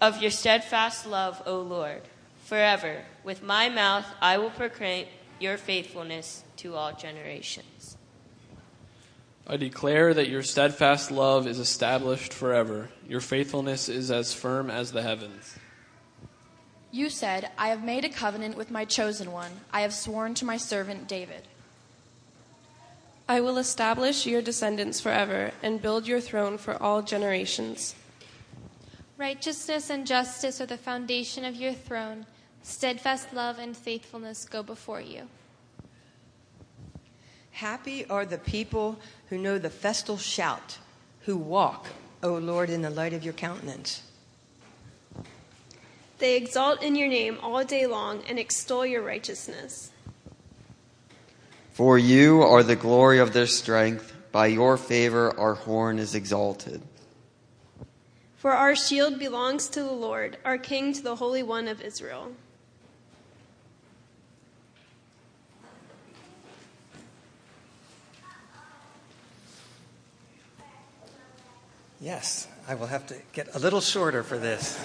of your steadfast love, O Lord, forever. With my mouth I will proclaim your faithfulness to all generations. I declare that your steadfast love is established forever. Your faithfulness is as firm as the heavens. You said, I have made a covenant with my chosen one. I have sworn to my servant David. I will establish your descendants forever and build your throne for all generations. Righteousness and justice are the foundation of your throne. Steadfast love and faithfulness go before you. Happy are the people who know the festal shout, who walk, O Lord, in the light of your countenance. They exalt in your name all day long and extol your righteousness. For you are the glory of their strength. By your favor, our horn is exalted. For our shield belongs to the Lord, our King to the Holy One of Israel. Yes, I will have to get a little shorter for this.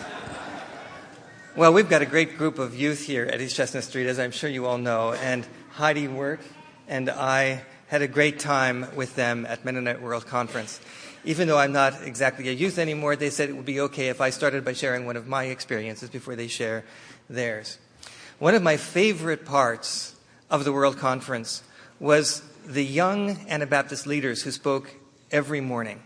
Well, we've got a great group of youth here at East Chestnut Street, as I'm sure you all know, and Heidi Wirt and I had a great time with them at Mennonite World Conference. Even though I'm not exactly a youth anymore, they said it would be okay if I started by sharing one of my experiences before they share theirs. One of my favorite parts of the World Conference was the young Anabaptist leaders who spoke every morning.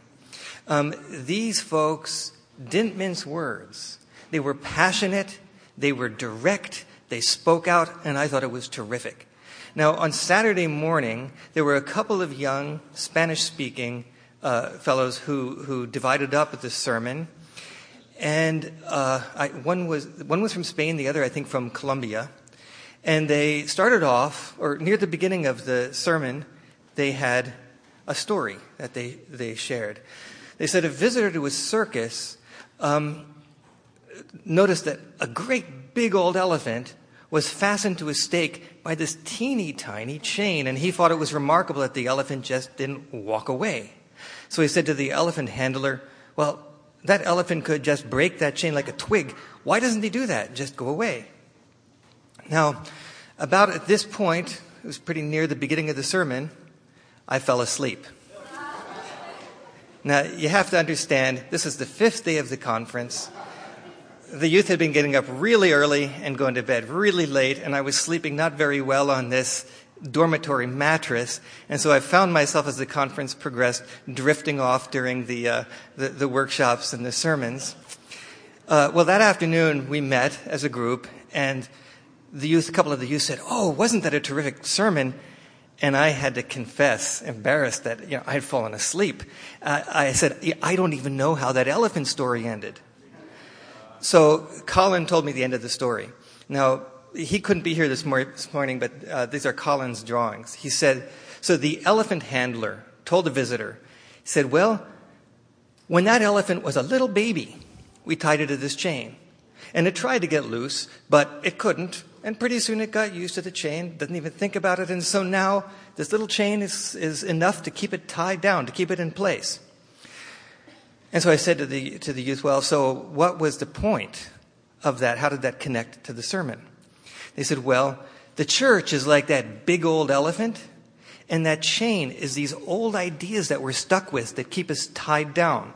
Um, these folks didn't mince words. They were passionate, they were direct, they spoke out, and I thought it was terrific. Now, on Saturday morning, there were a couple of young Spanish speaking fellows who, who divided up this sermon. And uh, I, one, was, one was from Spain, the other, I think, from Colombia. And they started off, or near the beginning of the sermon, they had a story that they, they shared. They said a visitor to a circus um, noticed that a great big old elephant was fastened to a stake by this teeny tiny chain, and he thought it was remarkable that the elephant just didn't walk away. So he said to the elephant handler, Well, that elephant could just break that chain like a twig. Why doesn't he do that? Just go away. Now, about at this point, it was pretty near the beginning of the sermon, I fell asleep. Now, you have to understand, this is the fifth day of the conference. The youth had been getting up really early and going to bed really late, and I was sleeping not very well on this dormitory mattress. And so I found myself, as the conference progressed, drifting off during the, uh, the, the, workshops and the sermons. Uh, well, that afternoon we met as a group, and the youth, a couple of the youth said, Oh, wasn't that a terrific sermon? And I had to confess, embarrassed, that you know, I had fallen asleep. Uh, I said, I don't even know how that elephant story ended. So Colin told me the end of the story. Now, he couldn't be here this, mor- this morning, but uh, these are Colin's drawings. He said, So the elephant handler told the visitor, he said, Well, when that elephant was a little baby, we tied it to this chain. And it tried to get loose, but it couldn't. And pretty soon it got used to the chain, doesn't even think about it. And so now this little chain is, is enough to keep it tied down, to keep it in place. And so I said to the, to the youth, well, so what was the point of that? How did that connect to the sermon? They said, well, the church is like that big old elephant, and that chain is these old ideas that we're stuck with that keep us tied down.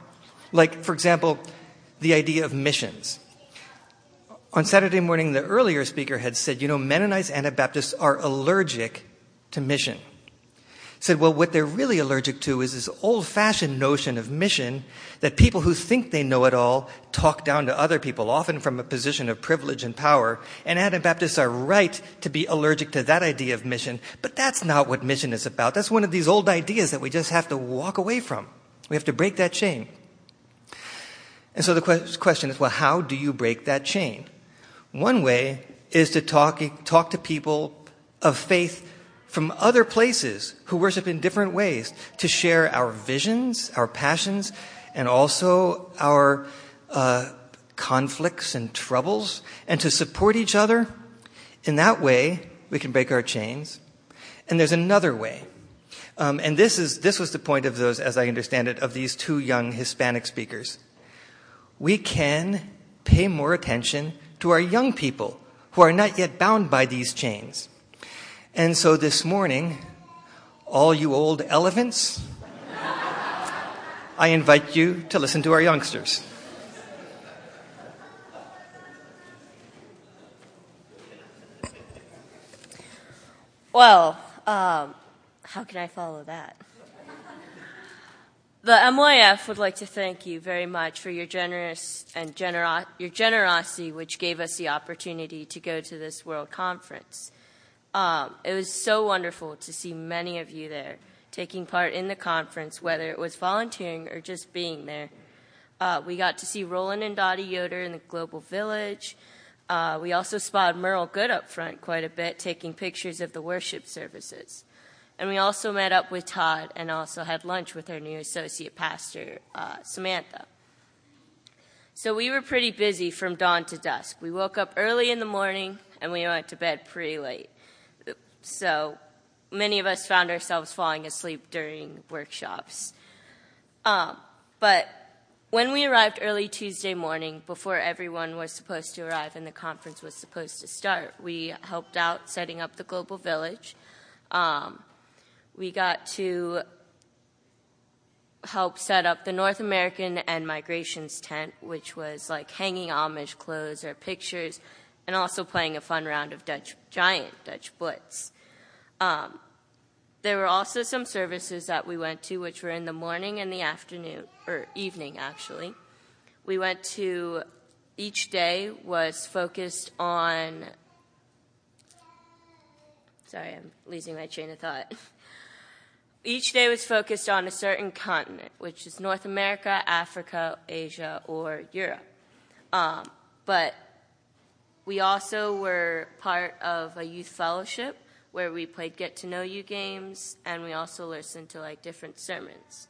Like, for example, the idea of missions. On Saturday morning, the earlier speaker had said, you know, Mennonites Anabaptists are allergic to mission. Said, well, what they're really allergic to is this old fashioned notion of mission that people who think they know it all talk down to other people, often from a position of privilege and power. And Anabaptists are right to be allergic to that idea of mission, but that's not what mission is about. That's one of these old ideas that we just have to walk away from. We have to break that chain. And so the question is, well, how do you break that chain? One way is to talk, talk to people of faith from other places who worship in different ways, to share our visions, our passions, and also our uh, conflicts and troubles, and to support each other. In that way, we can break our chains. And there's another way. Um, and this, is, this was the point of those, as I understand it, of these two young Hispanic speakers. We can pay more attention to our young people who are not yet bound by these chains. And so this morning, all you old elephants, I invite you to listen to our youngsters. Well, um, how can I follow that? The MYF would like to thank you very much for your generous and genero- your generosity, which gave us the opportunity to go to this World Conference. Um, it was so wonderful to see many of you there taking part in the conference, whether it was volunteering or just being there. Uh, we got to see Roland and Dottie Yoder in the Global Village. Uh, we also spotted Merle Good up front quite a bit, taking pictures of the worship services. And we also met up with Todd and also had lunch with our new associate pastor, uh, Samantha. So we were pretty busy from dawn to dusk. We woke up early in the morning and we went to bed pretty late. So many of us found ourselves falling asleep during workshops. Um, but when we arrived early Tuesday morning, before everyone was supposed to arrive and the conference was supposed to start, we helped out setting up the global village. Um, we got to help set up the North American and Migrations tent, which was like hanging Amish clothes or pictures, and also playing a fun round of Dutch Giant, Dutch Blitz. Um, there were also some services that we went to, which were in the morning and the afternoon, or evening actually. We went to, each day was focused on, sorry, I'm losing my train of thought. Each day was focused on a certain continent, which is North America, Africa, Asia, or Europe. Um, but we also were part of a youth fellowship where we played get to know you games and we also listened to like different sermons.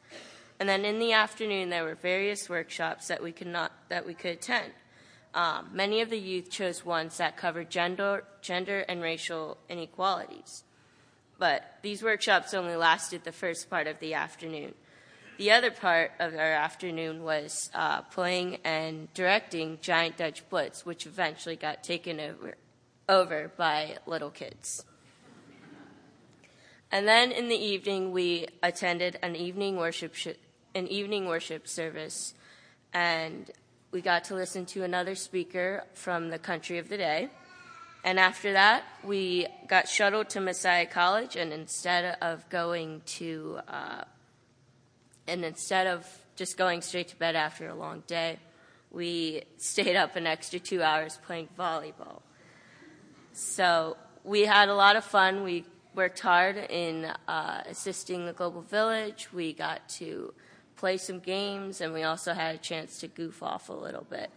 And then in the afternoon there were various workshops that we could not that we could attend. Um, many of the youth chose ones that covered gender, gender and racial inequalities. But these workshops only lasted the first part of the afternoon. The other part of our afternoon was uh, playing and directing Giant Dutch Blitz, which eventually got taken over, over by little kids. And then in the evening, we attended an evening worship sh- an evening worship service, and we got to listen to another speaker from the country of the day. And after that, we got shuttled to Messiah College, and instead of going to, uh, and instead of just going straight to bed after a long day, we stayed up an extra two hours playing volleyball. So we had a lot of fun. We worked hard in uh, assisting the Global Village. We got to play some games, and we also had a chance to goof off a little bit.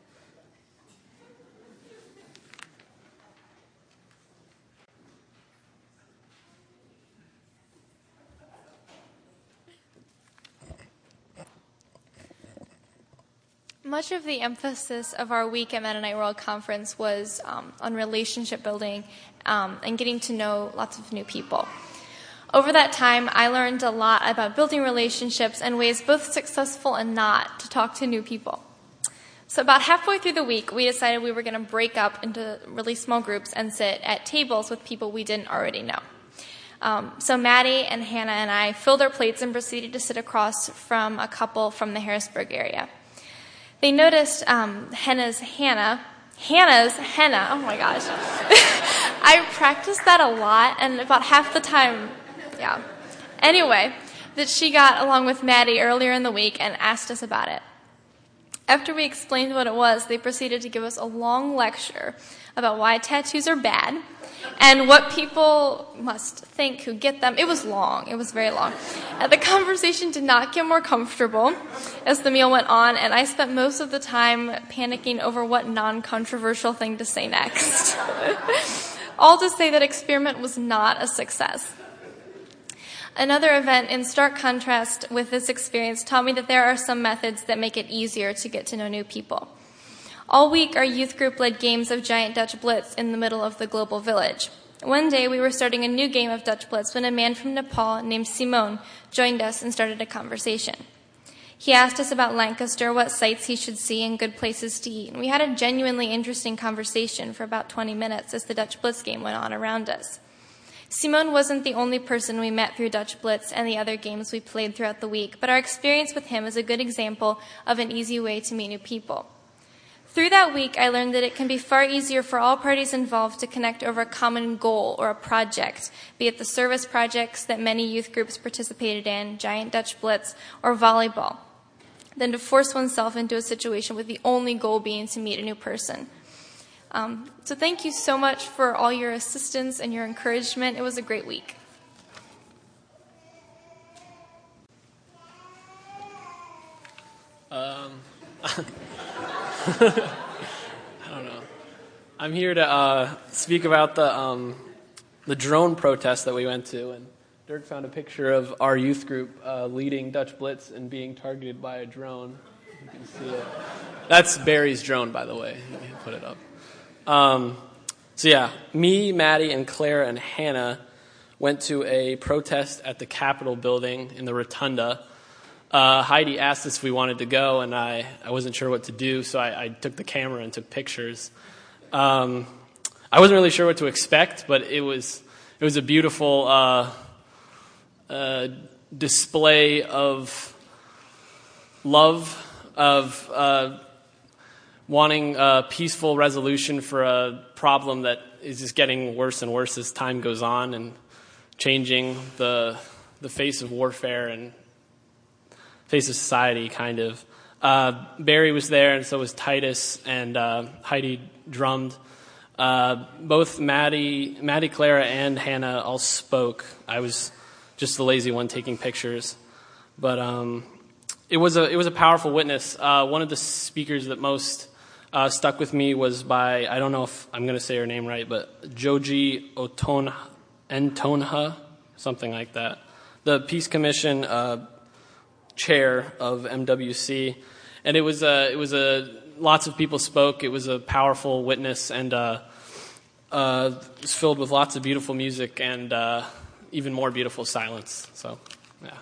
Much of the emphasis of our week at Mennonite World Conference was um, on relationship building um, and getting to know lots of new people. Over that time, I learned a lot about building relationships and ways both successful and not to talk to new people. So, about halfway through the week, we decided we were going to break up into really small groups and sit at tables with people we didn't already know. Um, so, Maddie and Hannah and I filled our plates and proceeded to sit across from a couple from the Harrisburg area. They noticed um, Hannah's Hannah, Hannah's henna. Oh my gosh. I practiced that a lot, and about half the time, yeah. Anyway, that she got along with Maddie earlier in the week and asked us about it. After we explained what it was, they proceeded to give us a long lecture about why tattoos are bad and what people must think who get them. It was long, it was very long. And the conversation did not get more comfortable as the meal went on, and I spent most of the time panicking over what non controversial thing to say next. All to say that experiment was not a success. Another event in stark contrast with this experience taught me that there are some methods that make it easier to get to know new people. All week, our youth group led games of Giant Dutch Blitz in the middle of the global village. One day, we were starting a new game of Dutch Blitz when a man from Nepal named Simone joined us and started a conversation. He asked us about Lancaster, what sights he should see, and good places to eat. And we had a genuinely interesting conversation for about 20 minutes as the Dutch Blitz game went on around us. Simone wasn't the only person we met through Dutch Blitz and the other games we played throughout the week, but our experience with him is a good example of an easy way to meet new people. Through that week, I learned that it can be far easier for all parties involved to connect over a common goal or a project, be it the service projects that many youth groups participated in, Giant Dutch Blitz, or volleyball, than to force oneself into a situation with the only goal being to meet a new person. Um, so, thank you so much for all your assistance and your encouragement. It was a great week. Um, I don't know. I'm here to uh, speak about the um, the drone protest that we went to, and Dirk found a picture of our youth group uh, leading Dutch Blitz and being targeted by a drone. You can see it. That's Barry's drone, by the way. Put it up. Um, so yeah, me, Maddie, and Claire and Hannah went to a protest at the Capitol building in the Rotunda. Uh, Heidi asked us if we wanted to go, and I, I wasn't sure what to do, so I, I took the camera and took pictures. Um, I wasn't really sure what to expect, but it was it was a beautiful uh, uh, display of love, of uh, wanting a peaceful resolution for a problem that is just getting worse and worse as time goes on, and changing the the face of warfare and face of society, kind of. Uh, Barry was there, and so was Titus, and uh, Heidi drummed. Uh, both Maddie, Maddie, Clara, and Hannah all spoke. I was just the lazy one taking pictures, but um, it was a it was a powerful witness. Uh, one of the speakers that most uh, stuck with me was by I don't know if I'm going to say her name right, but Joji Entonha, something like that. The Peace Commission uh, chair of MWC, and it was a, it was a lots of people spoke. It was a powerful witness, and uh, uh, it was filled with lots of beautiful music and uh, even more beautiful silence. So, yeah.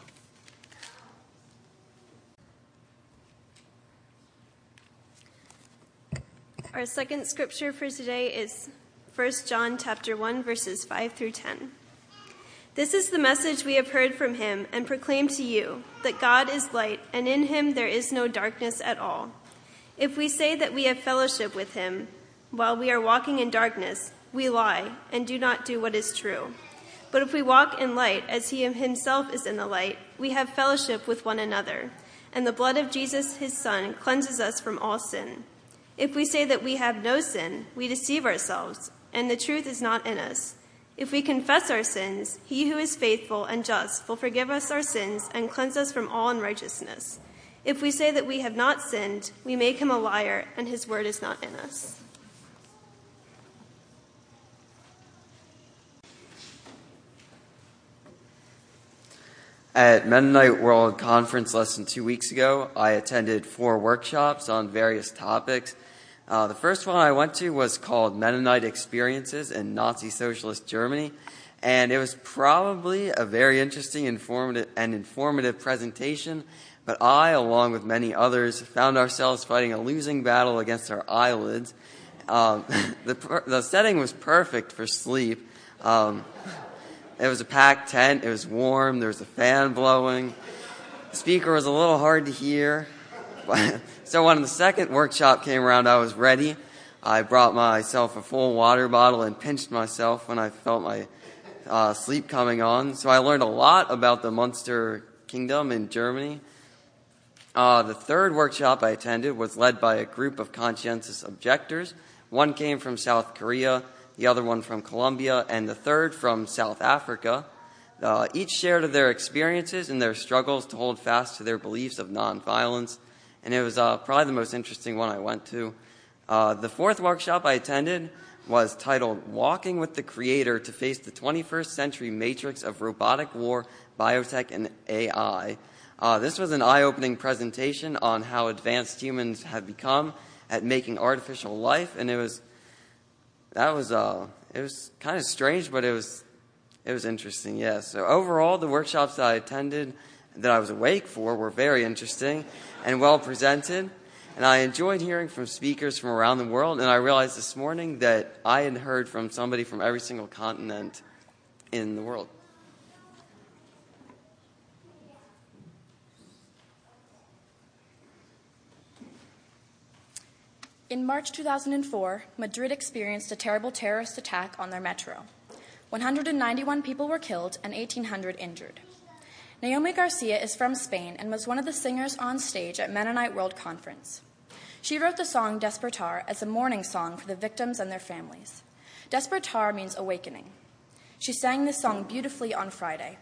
Our second scripture for today is 1 John chapter 1 verses 5 through 10. This is the message we have heard from him and proclaim to you that God is light, and in him there is no darkness at all. If we say that we have fellowship with him while we are walking in darkness, we lie and do not do what is true. But if we walk in light as he himself is in the light, we have fellowship with one another, and the blood of Jesus his Son cleanses us from all sin. If we say that we have no sin, we deceive ourselves, and the truth is not in us. If we confess our sins, he who is faithful and just will forgive us our sins and cleanse us from all unrighteousness. If we say that we have not sinned, we make him a liar, and his word is not in us. At Mennonite World Conference less than two weeks ago, I attended four workshops on various topics. Uh, the first one I went to was called Mennonite Experiences in Nazi Socialist Germany, and it was probably a very interesting informative, and informative presentation. But I, along with many others, found ourselves fighting a losing battle against our eyelids. Um, the, the setting was perfect for sleep. Um, it was a packed tent. It was warm. There was a fan blowing. The speaker was a little hard to hear. so when the second workshop came around, I was ready. I brought myself a full water bottle and pinched myself when I felt my uh, sleep coming on. So I learned a lot about the Munster Kingdom in Germany. Uh, the third workshop I attended was led by a group of conscientious objectors. One came from South Korea, the other one from Colombia, and the third from South Africa. Uh, each shared their experiences and their struggles to hold fast to their beliefs of nonviolence, and it was uh, probably the most interesting one I went to. Uh, the fourth workshop I attended was titled Walking with the Creator to Face the 21st Century Matrix of Robotic War, Biotech, and AI. Uh, this was an eye opening presentation on how advanced humans have become at making artificial life, and it was that was uh, it was kind of strange, but it was it was interesting. Yeah. So overall, the workshops that I attended that I was awake for were very interesting and well presented. And I enjoyed hearing from speakers from around the world. And I realized this morning that I had heard from somebody from every single continent in the world. In March 2004, Madrid experienced a terrible terrorist attack on their metro. 191 people were killed and 1,800 injured. Naomi Garcia is from Spain and was one of the singers on stage at Mennonite World Conference. She wrote the song Despertar as a mourning song for the victims and their families. Despertar means awakening. She sang this song beautifully on Friday.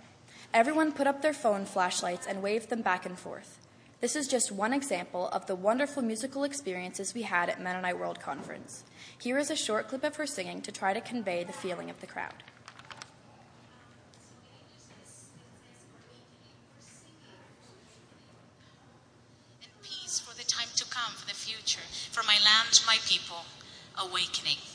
Everyone put up their phone flashlights and waved them back and forth. This is just one example of the wonderful musical experiences we had at Mennonite World Conference. Here is a short clip of her singing to try to convey the feeling of the crowd. peace for the time to come, for the future, for my land, my people, awakening.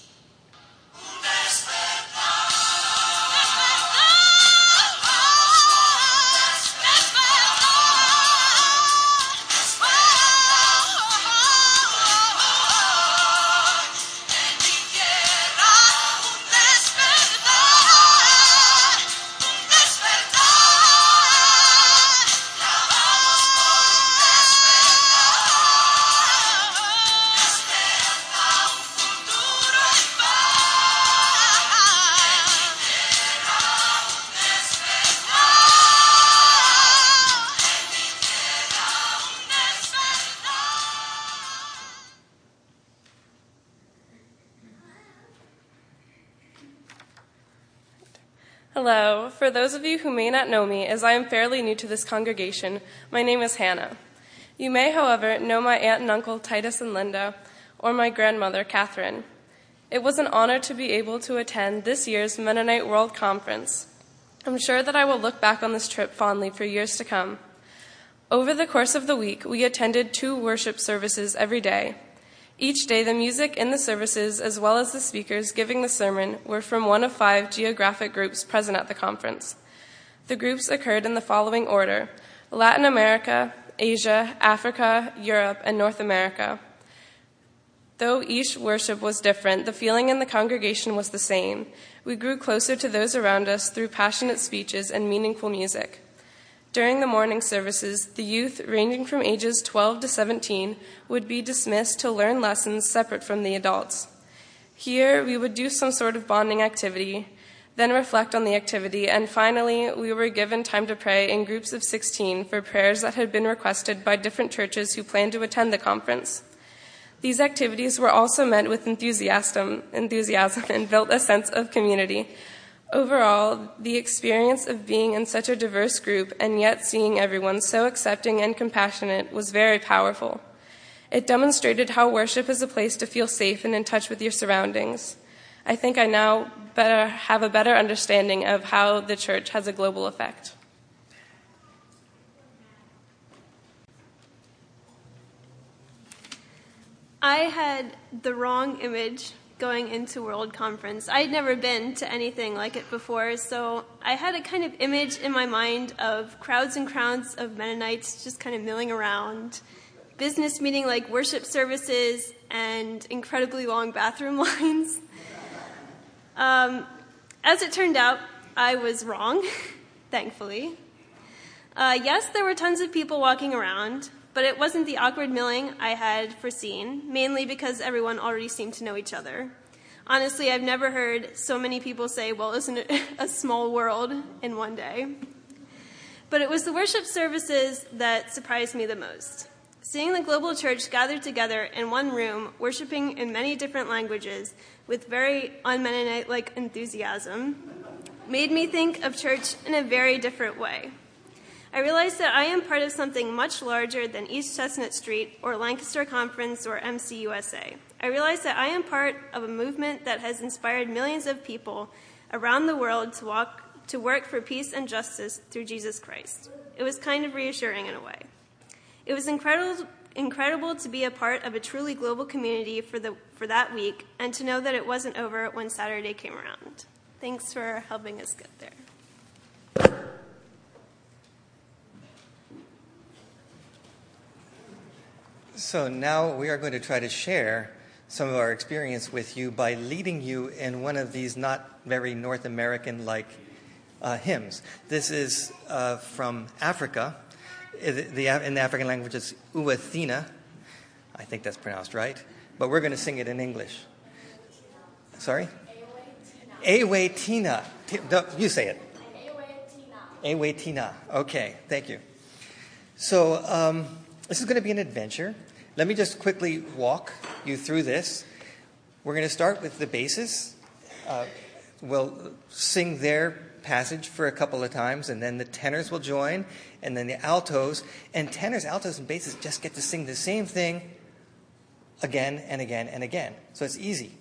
For those of you who may not know me, as I am fairly new to this congregation, my name is Hannah. You may, however, know my aunt and uncle Titus and Linda, or my grandmother Catherine. It was an honor to be able to attend this year's Mennonite World Conference. I'm sure that I will look back on this trip fondly for years to come. Over the course of the week, we attended two worship services every day. Each day, the music in the services, as well as the speakers giving the sermon, were from one of five geographic groups present at the conference. The groups occurred in the following order Latin America, Asia, Africa, Europe, and North America. Though each worship was different, the feeling in the congregation was the same. We grew closer to those around us through passionate speeches and meaningful music. During the morning services, the youth, ranging from ages 12 to 17, would be dismissed to learn lessons separate from the adults. Here, we would do some sort of bonding activity, then reflect on the activity, and finally, we were given time to pray in groups of 16 for prayers that had been requested by different churches who planned to attend the conference. These activities were also met with enthusiasm, enthusiasm and built a sense of community. Overall, the experience of being in such a diverse group and yet seeing everyone so accepting and compassionate was very powerful. It demonstrated how worship is a place to feel safe and in touch with your surroundings. I think I now better have a better understanding of how the church has a global effect. I had the wrong image going into World Conference. I'd never been to anything like it before, so I had a kind of image in my mind of crowds and crowds of Mennonites just kind of milling around, business meeting like worship services, and incredibly long bathroom lines. Um, as it turned out, I was wrong, thankfully. Uh, yes, there were tons of people walking around, but it wasn't the awkward milling I had foreseen, mainly because everyone already seemed to know each other. Honestly, I've never heard so many people say, Well, isn't it a small world in one day? But it was the worship services that surprised me the most. Seeing the global church gathered together in one room, worshiping in many different languages with very unmennonite like enthusiasm, made me think of church in a very different way. I realized that I am part of something much larger than East Chestnut Street or Lancaster Conference or MCUSA. I realized that I am part of a movement that has inspired millions of people around the world to walk to work for peace and justice through Jesus Christ. It was kind of reassuring in a way. It was incredible incredible to be a part of a truly global community for the for that week and to know that it wasn't over when Saturday came around. Thanks for helping us get there. So now we are going to try to share some of our experience with you by leading you in one of these not very North American like uh, hymns. This is uh, from Africa. In the African language, it's Uathina. I think that's pronounced right. But we're going to sing it in English. Sorry? Ewe Tina. You say it. Ewe Tina. Okay, thank you. So, um, this is going to be an adventure. Let me just quickly walk you through this. We're going to start with the basses. Uh, we'll sing their passage for a couple of times, and then the tenors will join, and then the altos. And tenors, altos, and basses just get to sing the same thing again and again and again. So it's easy.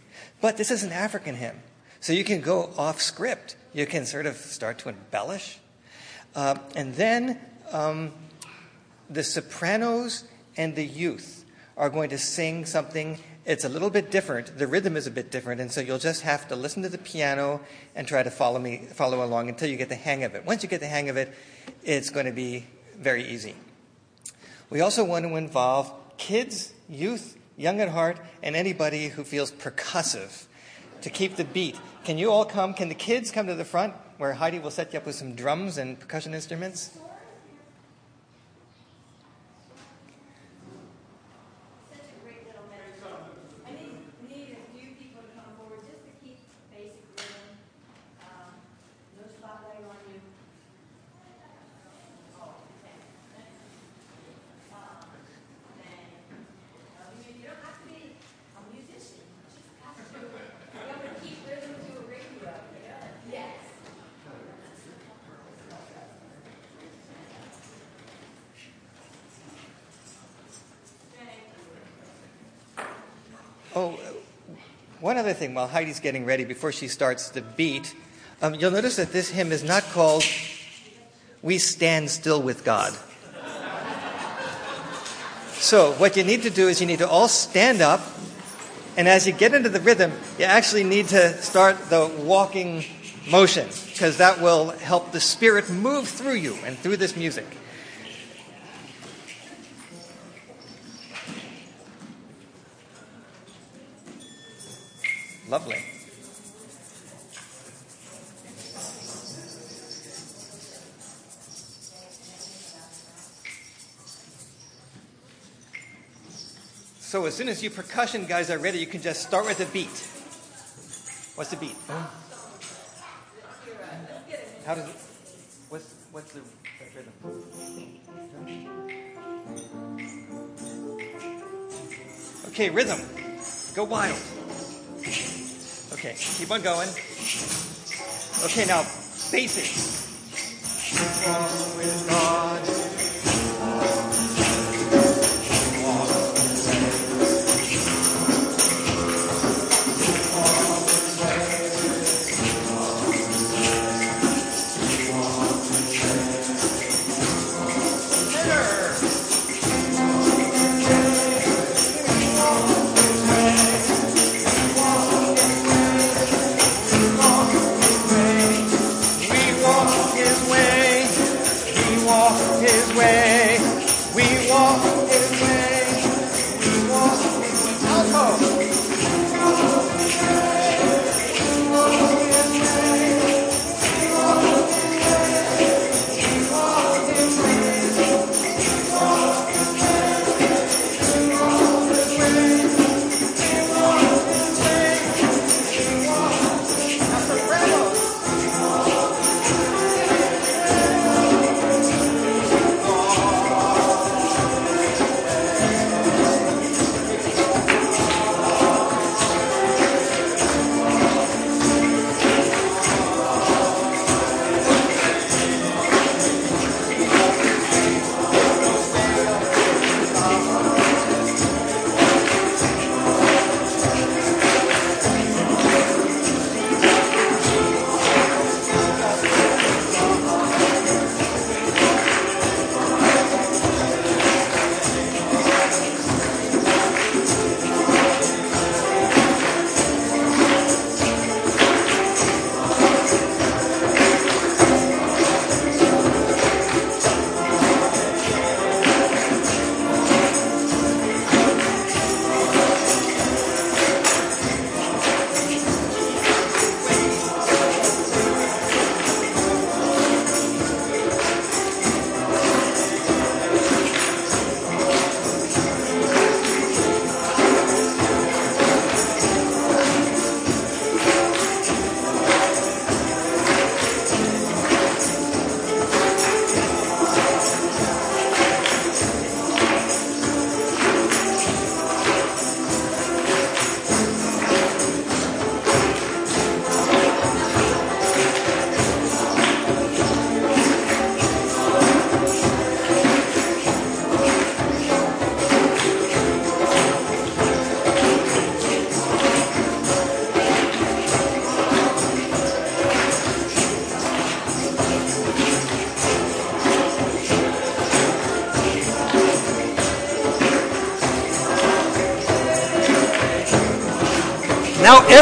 But this is an African hymn. So you can go off script. You can sort of start to embellish. Uh, and then um, the sopranos and the youth are going to sing something. It's a little bit different. The rhythm is a bit different, and so you'll just have to listen to the piano and try to follow me, follow along until you get the hang of it. Once you get the hang of it, it's going to be very easy. We also want to involve kids, youth, young at heart, and anybody who feels percussive to keep the beat. Can you all come? Can the kids come to the front where Heidi will set you up with some drums and percussion instruments? Oh, one other thing while Heidi's getting ready before she starts the beat, um, you'll notice that this hymn is not called We Stand Still with God. So, what you need to do is you need to all stand up, and as you get into the rhythm, you actually need to start the walking motion, because that will help the spirit move through you and through this music. So as soon as you percussion guys are ready, you can just start with a beat. What's the beat? How does it? What's what's the rhythm? Okay, rhythm. Go wild. Okay, keep on going. Okay, now basics.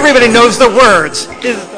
Everybody knows the words. Is